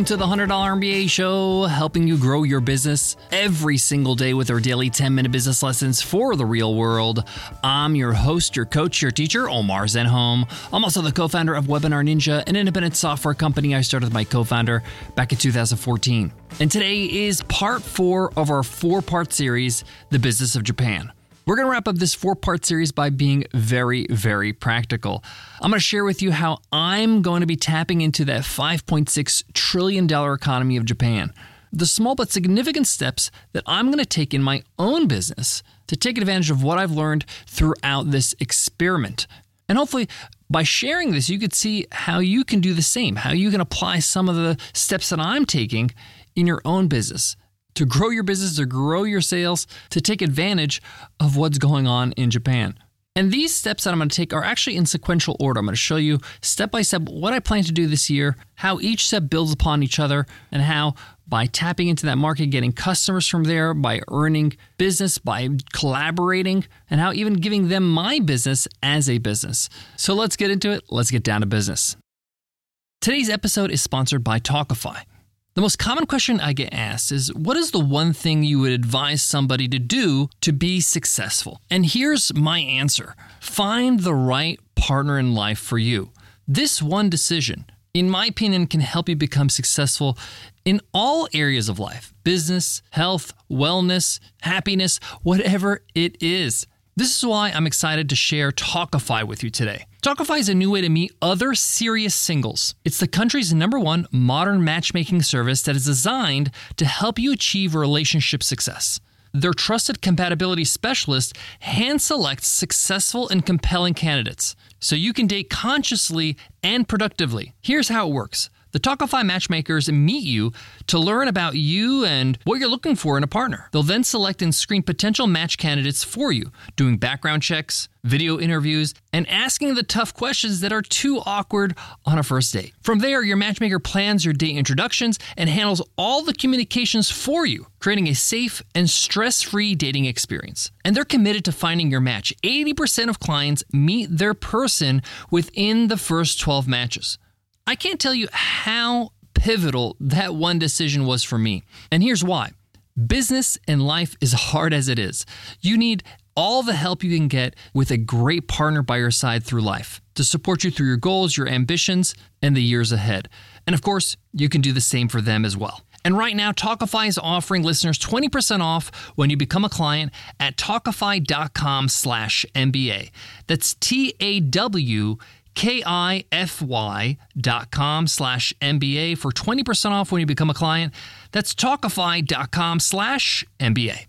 Welcome to the $100 MBA show, helping you grow your business every single day with our daily 10 minute business lessons for the real world. I'm your host, your coach, your teacher, Omar Zenhom. I'm also the co founder of Webinar Ninja, an independent software company I started with my co founder back in 2014. And today is part four of our four part series, The Business of Japan. We're going to wrap up this four part series by being very, very practical. I'm going to share with you how I'm going to be tapping into that $5.6 trillion economy of Japan. The small but significant steps that I'm going to take in my own business to take advantage of what I've learned throughout this experiment. And hopefully, by sharing this, you could see how you can do the same, how you can apply some of the steps that I'm taking in your own business to grow your business, to grow your sales, to take advantage of what's going on in Japan. And these steps that I'm going to take are actually in sequential order. I'm going to show you step by step what I plan to do this year, how each step builds upon each other, and how by tapping into that market, getting customers from there, by earning business, by collaborating, and how even giving them my business as a business. So let's get into it. Let's get down to business. Today's episode is sponsored by Tawkify. The most common question I get asked is what is the one thing you would advise somebody to do to be successful? And here's my answer find the right partner in life for you. This one decision, in my opinion, can help you become successful in all areas of life business, health, wellness, happiness, whatever it is. This is why I'm excited to share Tawkify with you today. Tawkify is a new way to meet other serious singles. It's the country's number one modern matchmaking service that is designed to help you achieve relationship success. Their trusted compatibility specialist hand selects successful and compelling candidates so you can date consciously and productively. Here's how it works. The Tawkify matchmakers meet you to learn about you and what you're looking for in a partner. They'll then select and screen potential match candidates for you, doing background checks, video interviews, and asking the tough questions that are too awkward on a first date. From there, your matchmaker plans your date introductions and handles all the communications for you, creating a safe and stress free dating experience. And they're committed to finding your match. 80% of clients meet their person within the first 12 matches. I can't tell you how pivotal that one decision was for me. And here's why business and life is hard as it is. You need all the help you can get with a great partner by your side through life to support you through your goals, your ambitions, and the years ahead. And of course, you can do the same for them as well. And right now, Tawkify is offering listeners 20% off when you become a client at tawkify.com slash MBA. That's T-A-W K-I-F-Y dot com slash MBA for 20% off when you become a client. That's tawkify.com slash MBA.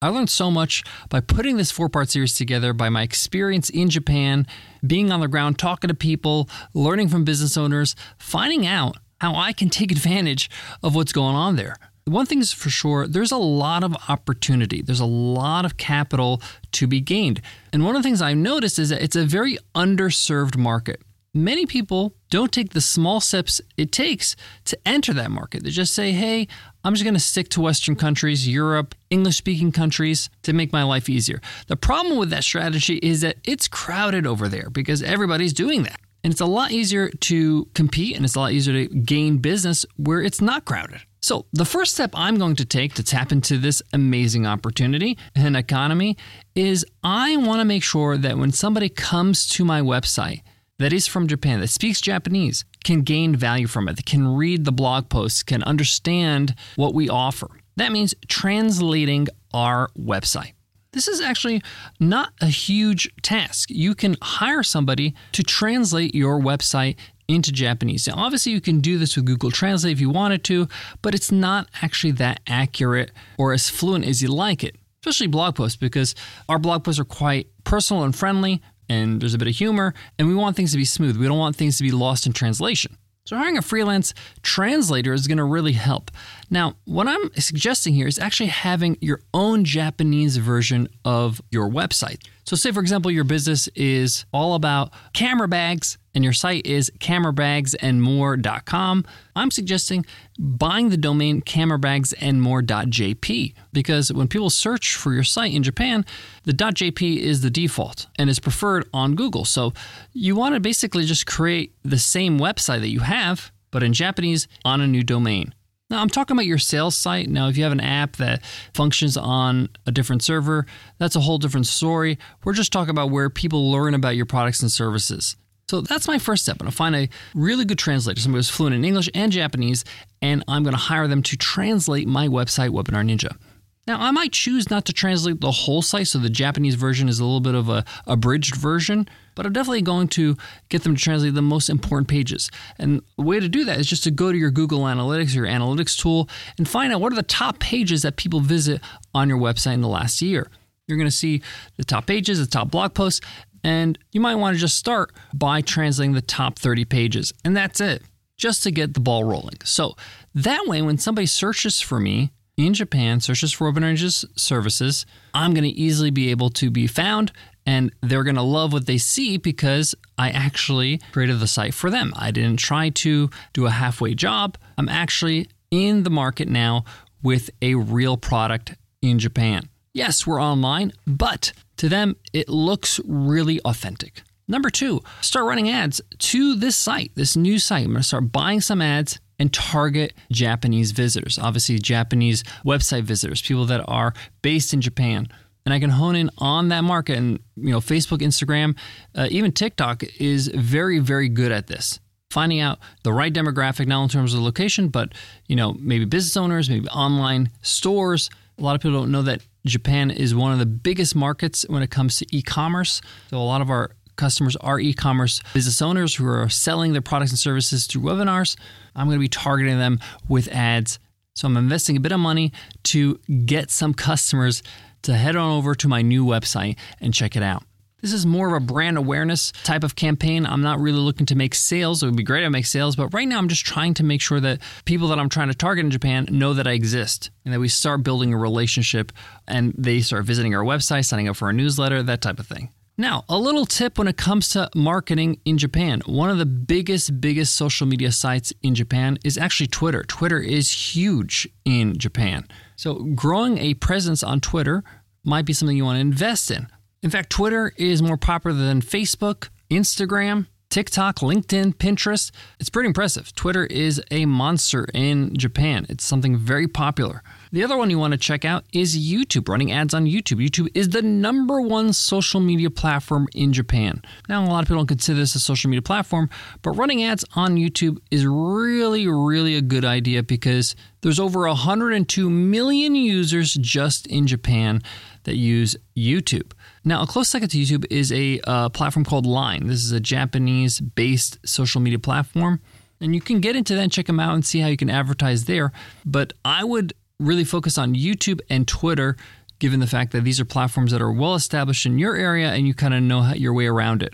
I learned so much by putting this four part series together by my experience in Japan, being on the ground, talking to people, learning from business owners, finding out how I can take advantage of what's going on there. One thing is for sure, there's a lot of opportunity. There's a lot of capital to be gained. And one of the things I've noticed is that it's a very underserved market. Many people don't take the small steps it takes to enter that market. They just say, hey, I'm just going to stick to Western countries, Europe, English speaking countries to make my life easier. The problem with that strategy is that it's crowded over there because everybody's doing that. And it's a lot easier to compete and it's a lot easier to gain business where it's not crowded. So, the first step I'm going to take to tap into this amazing opportunity and economy is I want to make sure that when somebody comes to my website that is from Japan, that speaks Japanese, can gain value from it, can read the blog posts, can understand what we offer. That means translating our website. This is actually not a huge task. You can hire somebody to translate your website into Japanese. Now, obviously, you can do this with Google Translate if you wanted to, but it's not actually that accurate or as fluent as you like it, especially blog posts, because our blog posts are quite personal and friendly, and there's a bit of humor, and we want things to be smooth. We don't want things to be lost in translation. So, hiring a freelance translator is going to really help. Now, what I'm suggesting here is actually having your own Japanese version of your website. So, say for example, your business is all about camera bags and your site is camerabagsandmore.com. I'm suggesting buying the domain camerabagsandmore.jp because when people search for your site in Japan, the .jp is the default and is preferred on Google. So, you want to basically just create the same website that you have but in Japanese on a new domain. Now, I'm talking about your sales site. Now, if you have an app that functions on a different server, that's a whole different story. We're just talking about where people learn about your products and services. So that's my first step. I'm going to find a really good translator, somebody who's fluent in English and Japanese, and I'm going to hire them to translate my website, Webinar Ninja. Now, I might choose not to translate the whole site, so the Japanese version is a little bit of a abridged version, but I'm definitely going to get them to translate the most important pages. And the way to do that is just to go to your Google Analytics, your analytics tool, and find out what are the top pages that people visit on your website in the last year. You're going to see the top pages, the top blog posts, and you might want to just start by translating the top 30 pages. And that's it, just to get the ball rolling. So that way, when somebody searches for me, in Japan searches for Webinar Ninja's services, I'm going to easily be able to be found and they're going to love what they see because I actually created the site for them. I didn't try to do a halfway job. I'm actually in the market now with a real product in Japan. Yes, we're online, but to them, it looks really authentic. Number two, start running ads to this site, this new site. I'm going to start buying some ads and target Japanese visitors, obviously, Japanese website visitors, people that are based in Japan. And I can hone in on that market. And, you know, Facebook, Instagram, uh, even TikTok is very, very good at this. Finding out the right demographic, not in terms of location, but, you know, maybe business owners, maybe online stores. A lot of people don't know that Japan is one of the biggest markets when it comes to e commerce. So a lot of our customers are e commerce business owners who are selling their products and services through webinars. I'm going to be targeting them with ads. So I'm investing a bit of money to get some customers to head on over to my new website and check it out. This is more of a brand awareness type of campaign. I'm not really looking to make sales. It would be great to make sales, but right now I'm just trying to make sure that people that I'm trying to target in Japan know that I exist and that we start building a relationship and they start visiting our website, signing up for our newsletter, that type of thing. Now, a little tip when it comes to marketing in Japan. One of the biggest, biggest social media sites in Japan is actually Twitter. Twitter is huge in Japan. So, growing a presence on Twitter might be something you want to invest in. In fact, Twitter is more popular than Facebook, Instagram, TikTok, LinkedIn, Pinterest. It's pretty impressive. Twitter is a monster in Japan. It's something very popular. The other one you want to check out is YouTube, running ads on YouTube. YouTube is the number one social media platform in Japan. Now, a lot of people don't consider this a social media platform, but running ads on YouTube is really, really a good idea because there's over 102 million users just in Japan that use YouTube. Now, a close second to YouTube is a uh, platform called Line. This is a Japanese based social media platform. And you can get into that and check them out and see how you can advertise there. But I would really focus on YouTube and Twitter, given the fact that these are platforms that are well established in your area and you kind of know your way around it.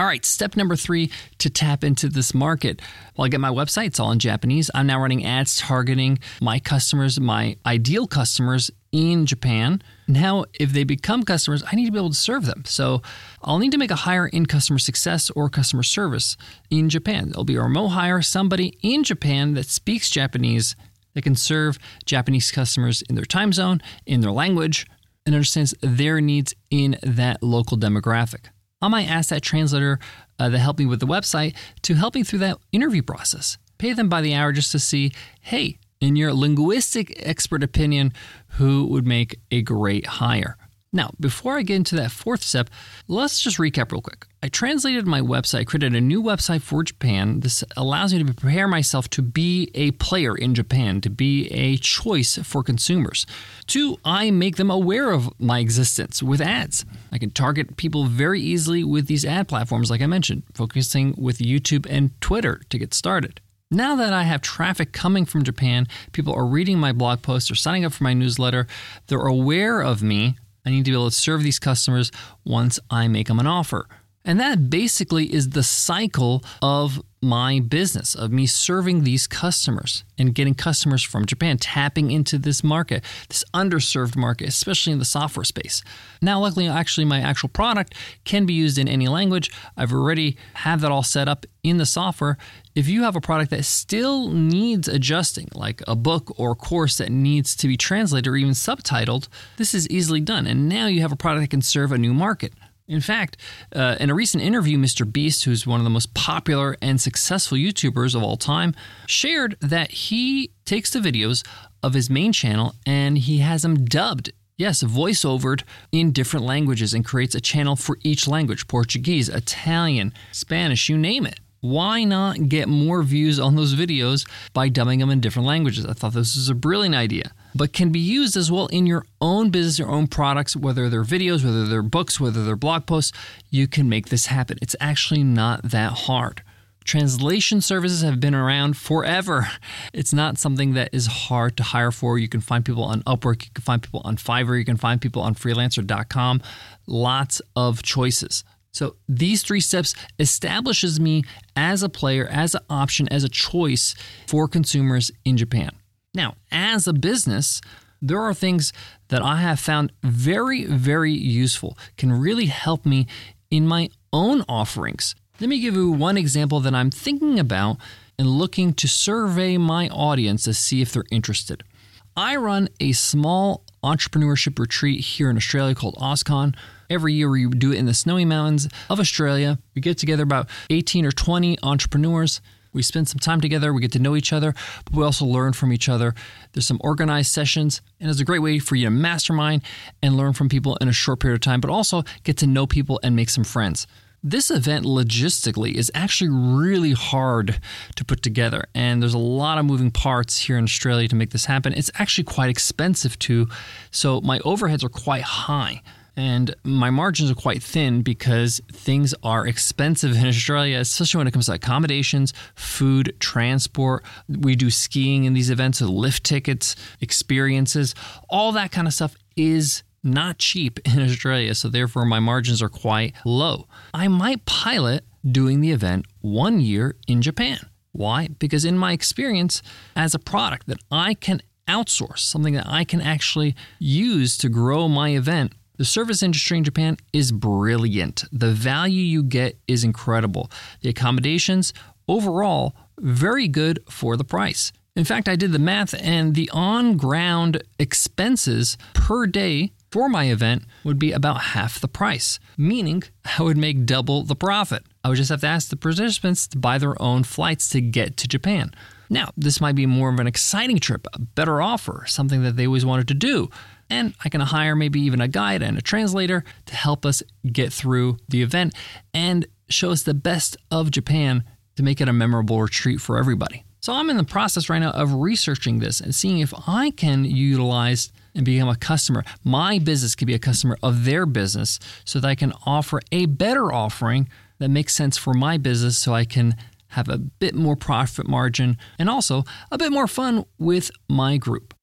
All right, step number three to tap into this market. Well, I get my website, it's all in Japanese. I'm now running ads targeting my customers, my ideal customers in Japan. Now, if they become customers, I need to be able to serve them. So I'll need to make a hire in customer success or customer service in Japan. There'll be a remote hire, somebody in Japan that speaks Japanese that can serve Japanese customers in their time zone, in their language, and understands their needs in that local demographic. I might ask that translator uh, that helped me with the website to help me through that interview process. Pay them by the hour just to see, hey, in your linguistic expert opinion, who would make a great hire? Now, before I get into that fourth step, let's just recap real quick. I translated my website, created a new website for Japan. This allows me to prepare myself to be a player in Japan, to be a choice for consumers. Two, I make them aware of my existence with ads. I can target people very easily with these ad platforms, like I mentioned, focusing with YouTube and Twitter to get started. Now that I have traffic coming from Japan, people are reading my blog posts or signing up for my newsletter, they're aware of me I need to be able to serve these customers once I make them an offer. And that basically is the cycle of my business, of me serving these customers and getting customers from Japan, tapping into this market, this underserved market, especially in the software space. Now, luckily, actually, my actual product can be used in any language. I've already have that all set up in the software. If you have a product that still needs adjusting, like a book or course that needs to be translated or even subtitled, this is easily done. And now you have a product that can serve a new market In fact, uh, in a recent interview, Mr. Beast, who's one of the most popular and successful YouTubers of all time, shared that he takes the videos of his main channel and he has them dubbed. Yes, voiceovered in different languages and creates a channel for each language Portuguese, Italian, Spanish, you name it. Why not get more views on those videos by dubbing them in different languages? I thought this was a brilliant idea but can be used as well in your own business, your own products, whether they're videos, whether they're books, whether they're blog posts. You can make this happen. It's actually not that hard. Translation services have been around forever. It's not something that is hard to hire for. You can find people on Upwork, you can find people on Fiverr, you can find people on freelancer.com. Lots of choices. So these three steps establishes me as a player, as an option, as a choice for consumers in Japan. Now, as a business, there are things that I have found very, very useful, can really help me in my own offerings. Let me give you one example that I'm thinking about and looking to survey my audience to see if they're interested. I run a small entrepreneurship retreat here in Australia called OzCon. Every year we do it in the snowy mountains of Australia. We get together about 18 or 20 entrepreneurs we spend some time together, we get to know each other, but we also learn from each other. There's some organized sessions, and it's a great way for you to mastermind and learn from people in a short period of time, but also get to know people and make some friends. This event logistically is actually really hard to put together, and there's a lot of moving parts here in Australia to make this happen. It's actually quite expensive too, so my overheads are quite high and my margins are quite thin because things are expensive in Australia, especially when it comes to accommodations, food, transport. We do skiing in these events, lift tickets, experiences, all that kind of stuff is not cheap in Australia, so therefore my margins are quite low. I might pilot doing the event one year in Japan. Why? Because in my experience as a product that I can outsource, something that I can actually use to grow my event, the service industry in Japan is brilliant. The value you get is incredible. The accommodations, overall, very good for the price. In fact, I did the math, and the on ground expenses per day for my event would be about half the price, meaning I would make double the profit. I would just have to ask the participants to buy their own flights to get to Japan. Now, this might be more of an exciting trip, a better offer, something that they always wanted to do. And I can hire maybe even a guide and a translator to help us get through the event and show us the best of Japan to make it a memorable retreat for everybody. So I'm in the process right now of researching this and seeing if I can utilize and become a customer. My business could be a customer of their business so that I can offer a better offering that makes sense for my business so I can have a bit more profit margin and also a bit more fun with my group.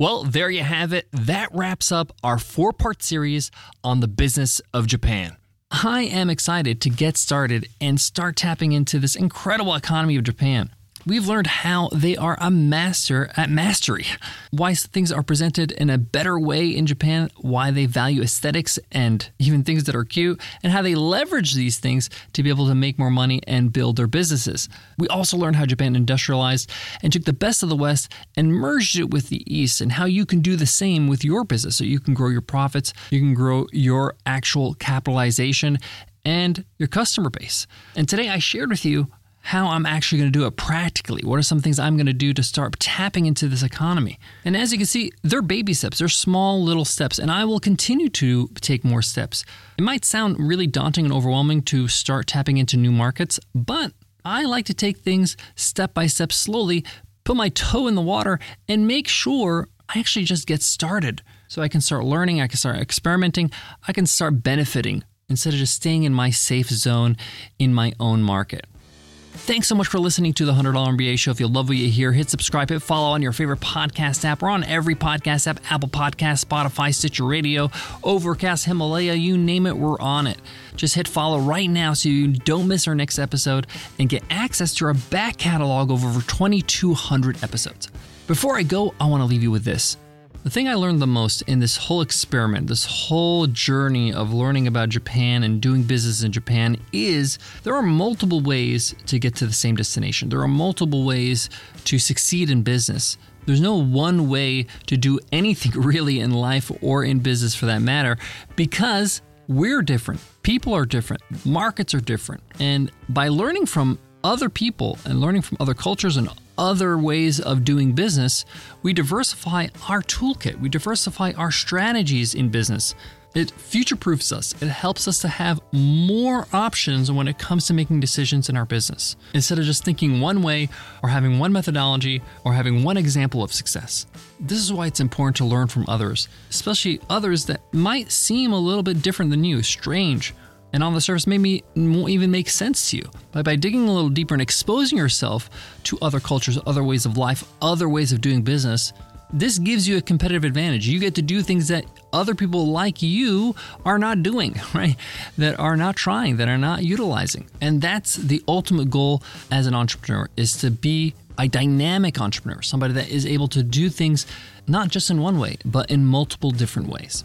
Well, there you have it. That wraps up our four part series on the business of Japan. I am excited to get started and start tapping into this incredible economy of Japan. We've learned how they are a master at mastery, why things are presented in a better way in Japan, why they value aesthetics and even things that are cute, and how they leverage these things to be able to make more money and build their businesses. We also learned how Japan industrialized and took the best of the West and merged it with the East, and how you can do the same with your business so you can grow your profits, you can grow your actual capitalization, and your customer base. And today I shared with you how I'm actually going to do it practically. What are some things I'm going to do to start tapping into this economy? And as you can see, they're baby steps, they're small little steps, and I will continue to take more steps. It might sound really daunting and overwhelming to start tapping into new markets, but I like to take things step by step slowly, put my toe in the water, and make sure I actually just get started. So I can start learning, I can start experimenting, I can start benefiting instead of just staying in my safe zone in my own market. Thanks so much for listening to the $100 MBA show. If you love what you hear, hit subscribe, hit follow on your favorite podcast app. We're on every podcast app Apple Podcast, Spotify, Stitcher Radio, Overcast, Himalaya, you name it, we're on it. Just hit follow right now so you don't miss our next episode and get access to our back catalog of over 2,200 episodes. Before I go, I want to leave you with this. The thing I learned the most in this whole experiment, this whole journey of learning about Japan and doing business in Japan is there are multiple ways to get to the same destination. There are multiple ways to succeed in business. There's no one way to do anything really in life or in business for that matter because we're different. People are different. Markets are different. And by learning from other people and learning from other cultures and other ways of doing business, we diversify our toolkit, we diversify our strategies in business. It future proofs us. It helps us to have more options when it comes to making decisions in our business instead of just thinking one way or having one methodology or having one example of success. This is why it's important to learn from others, especially others that might seem a little bit different than you, strange, and on the surface maybe won't even make sense to you. But by digging a little deeper and exposing yourself to other cultures, other ways of life, other ways of doing business, this gives you a competitive advantage. You get to do things that other people like you are not doing, right? That are not trying, that are not utilizing. And that's the ultimate goal as an entrepreneur is to be a dynamic entrepreneur, somebody that is able to do things not just in one way, but in multiple different ways.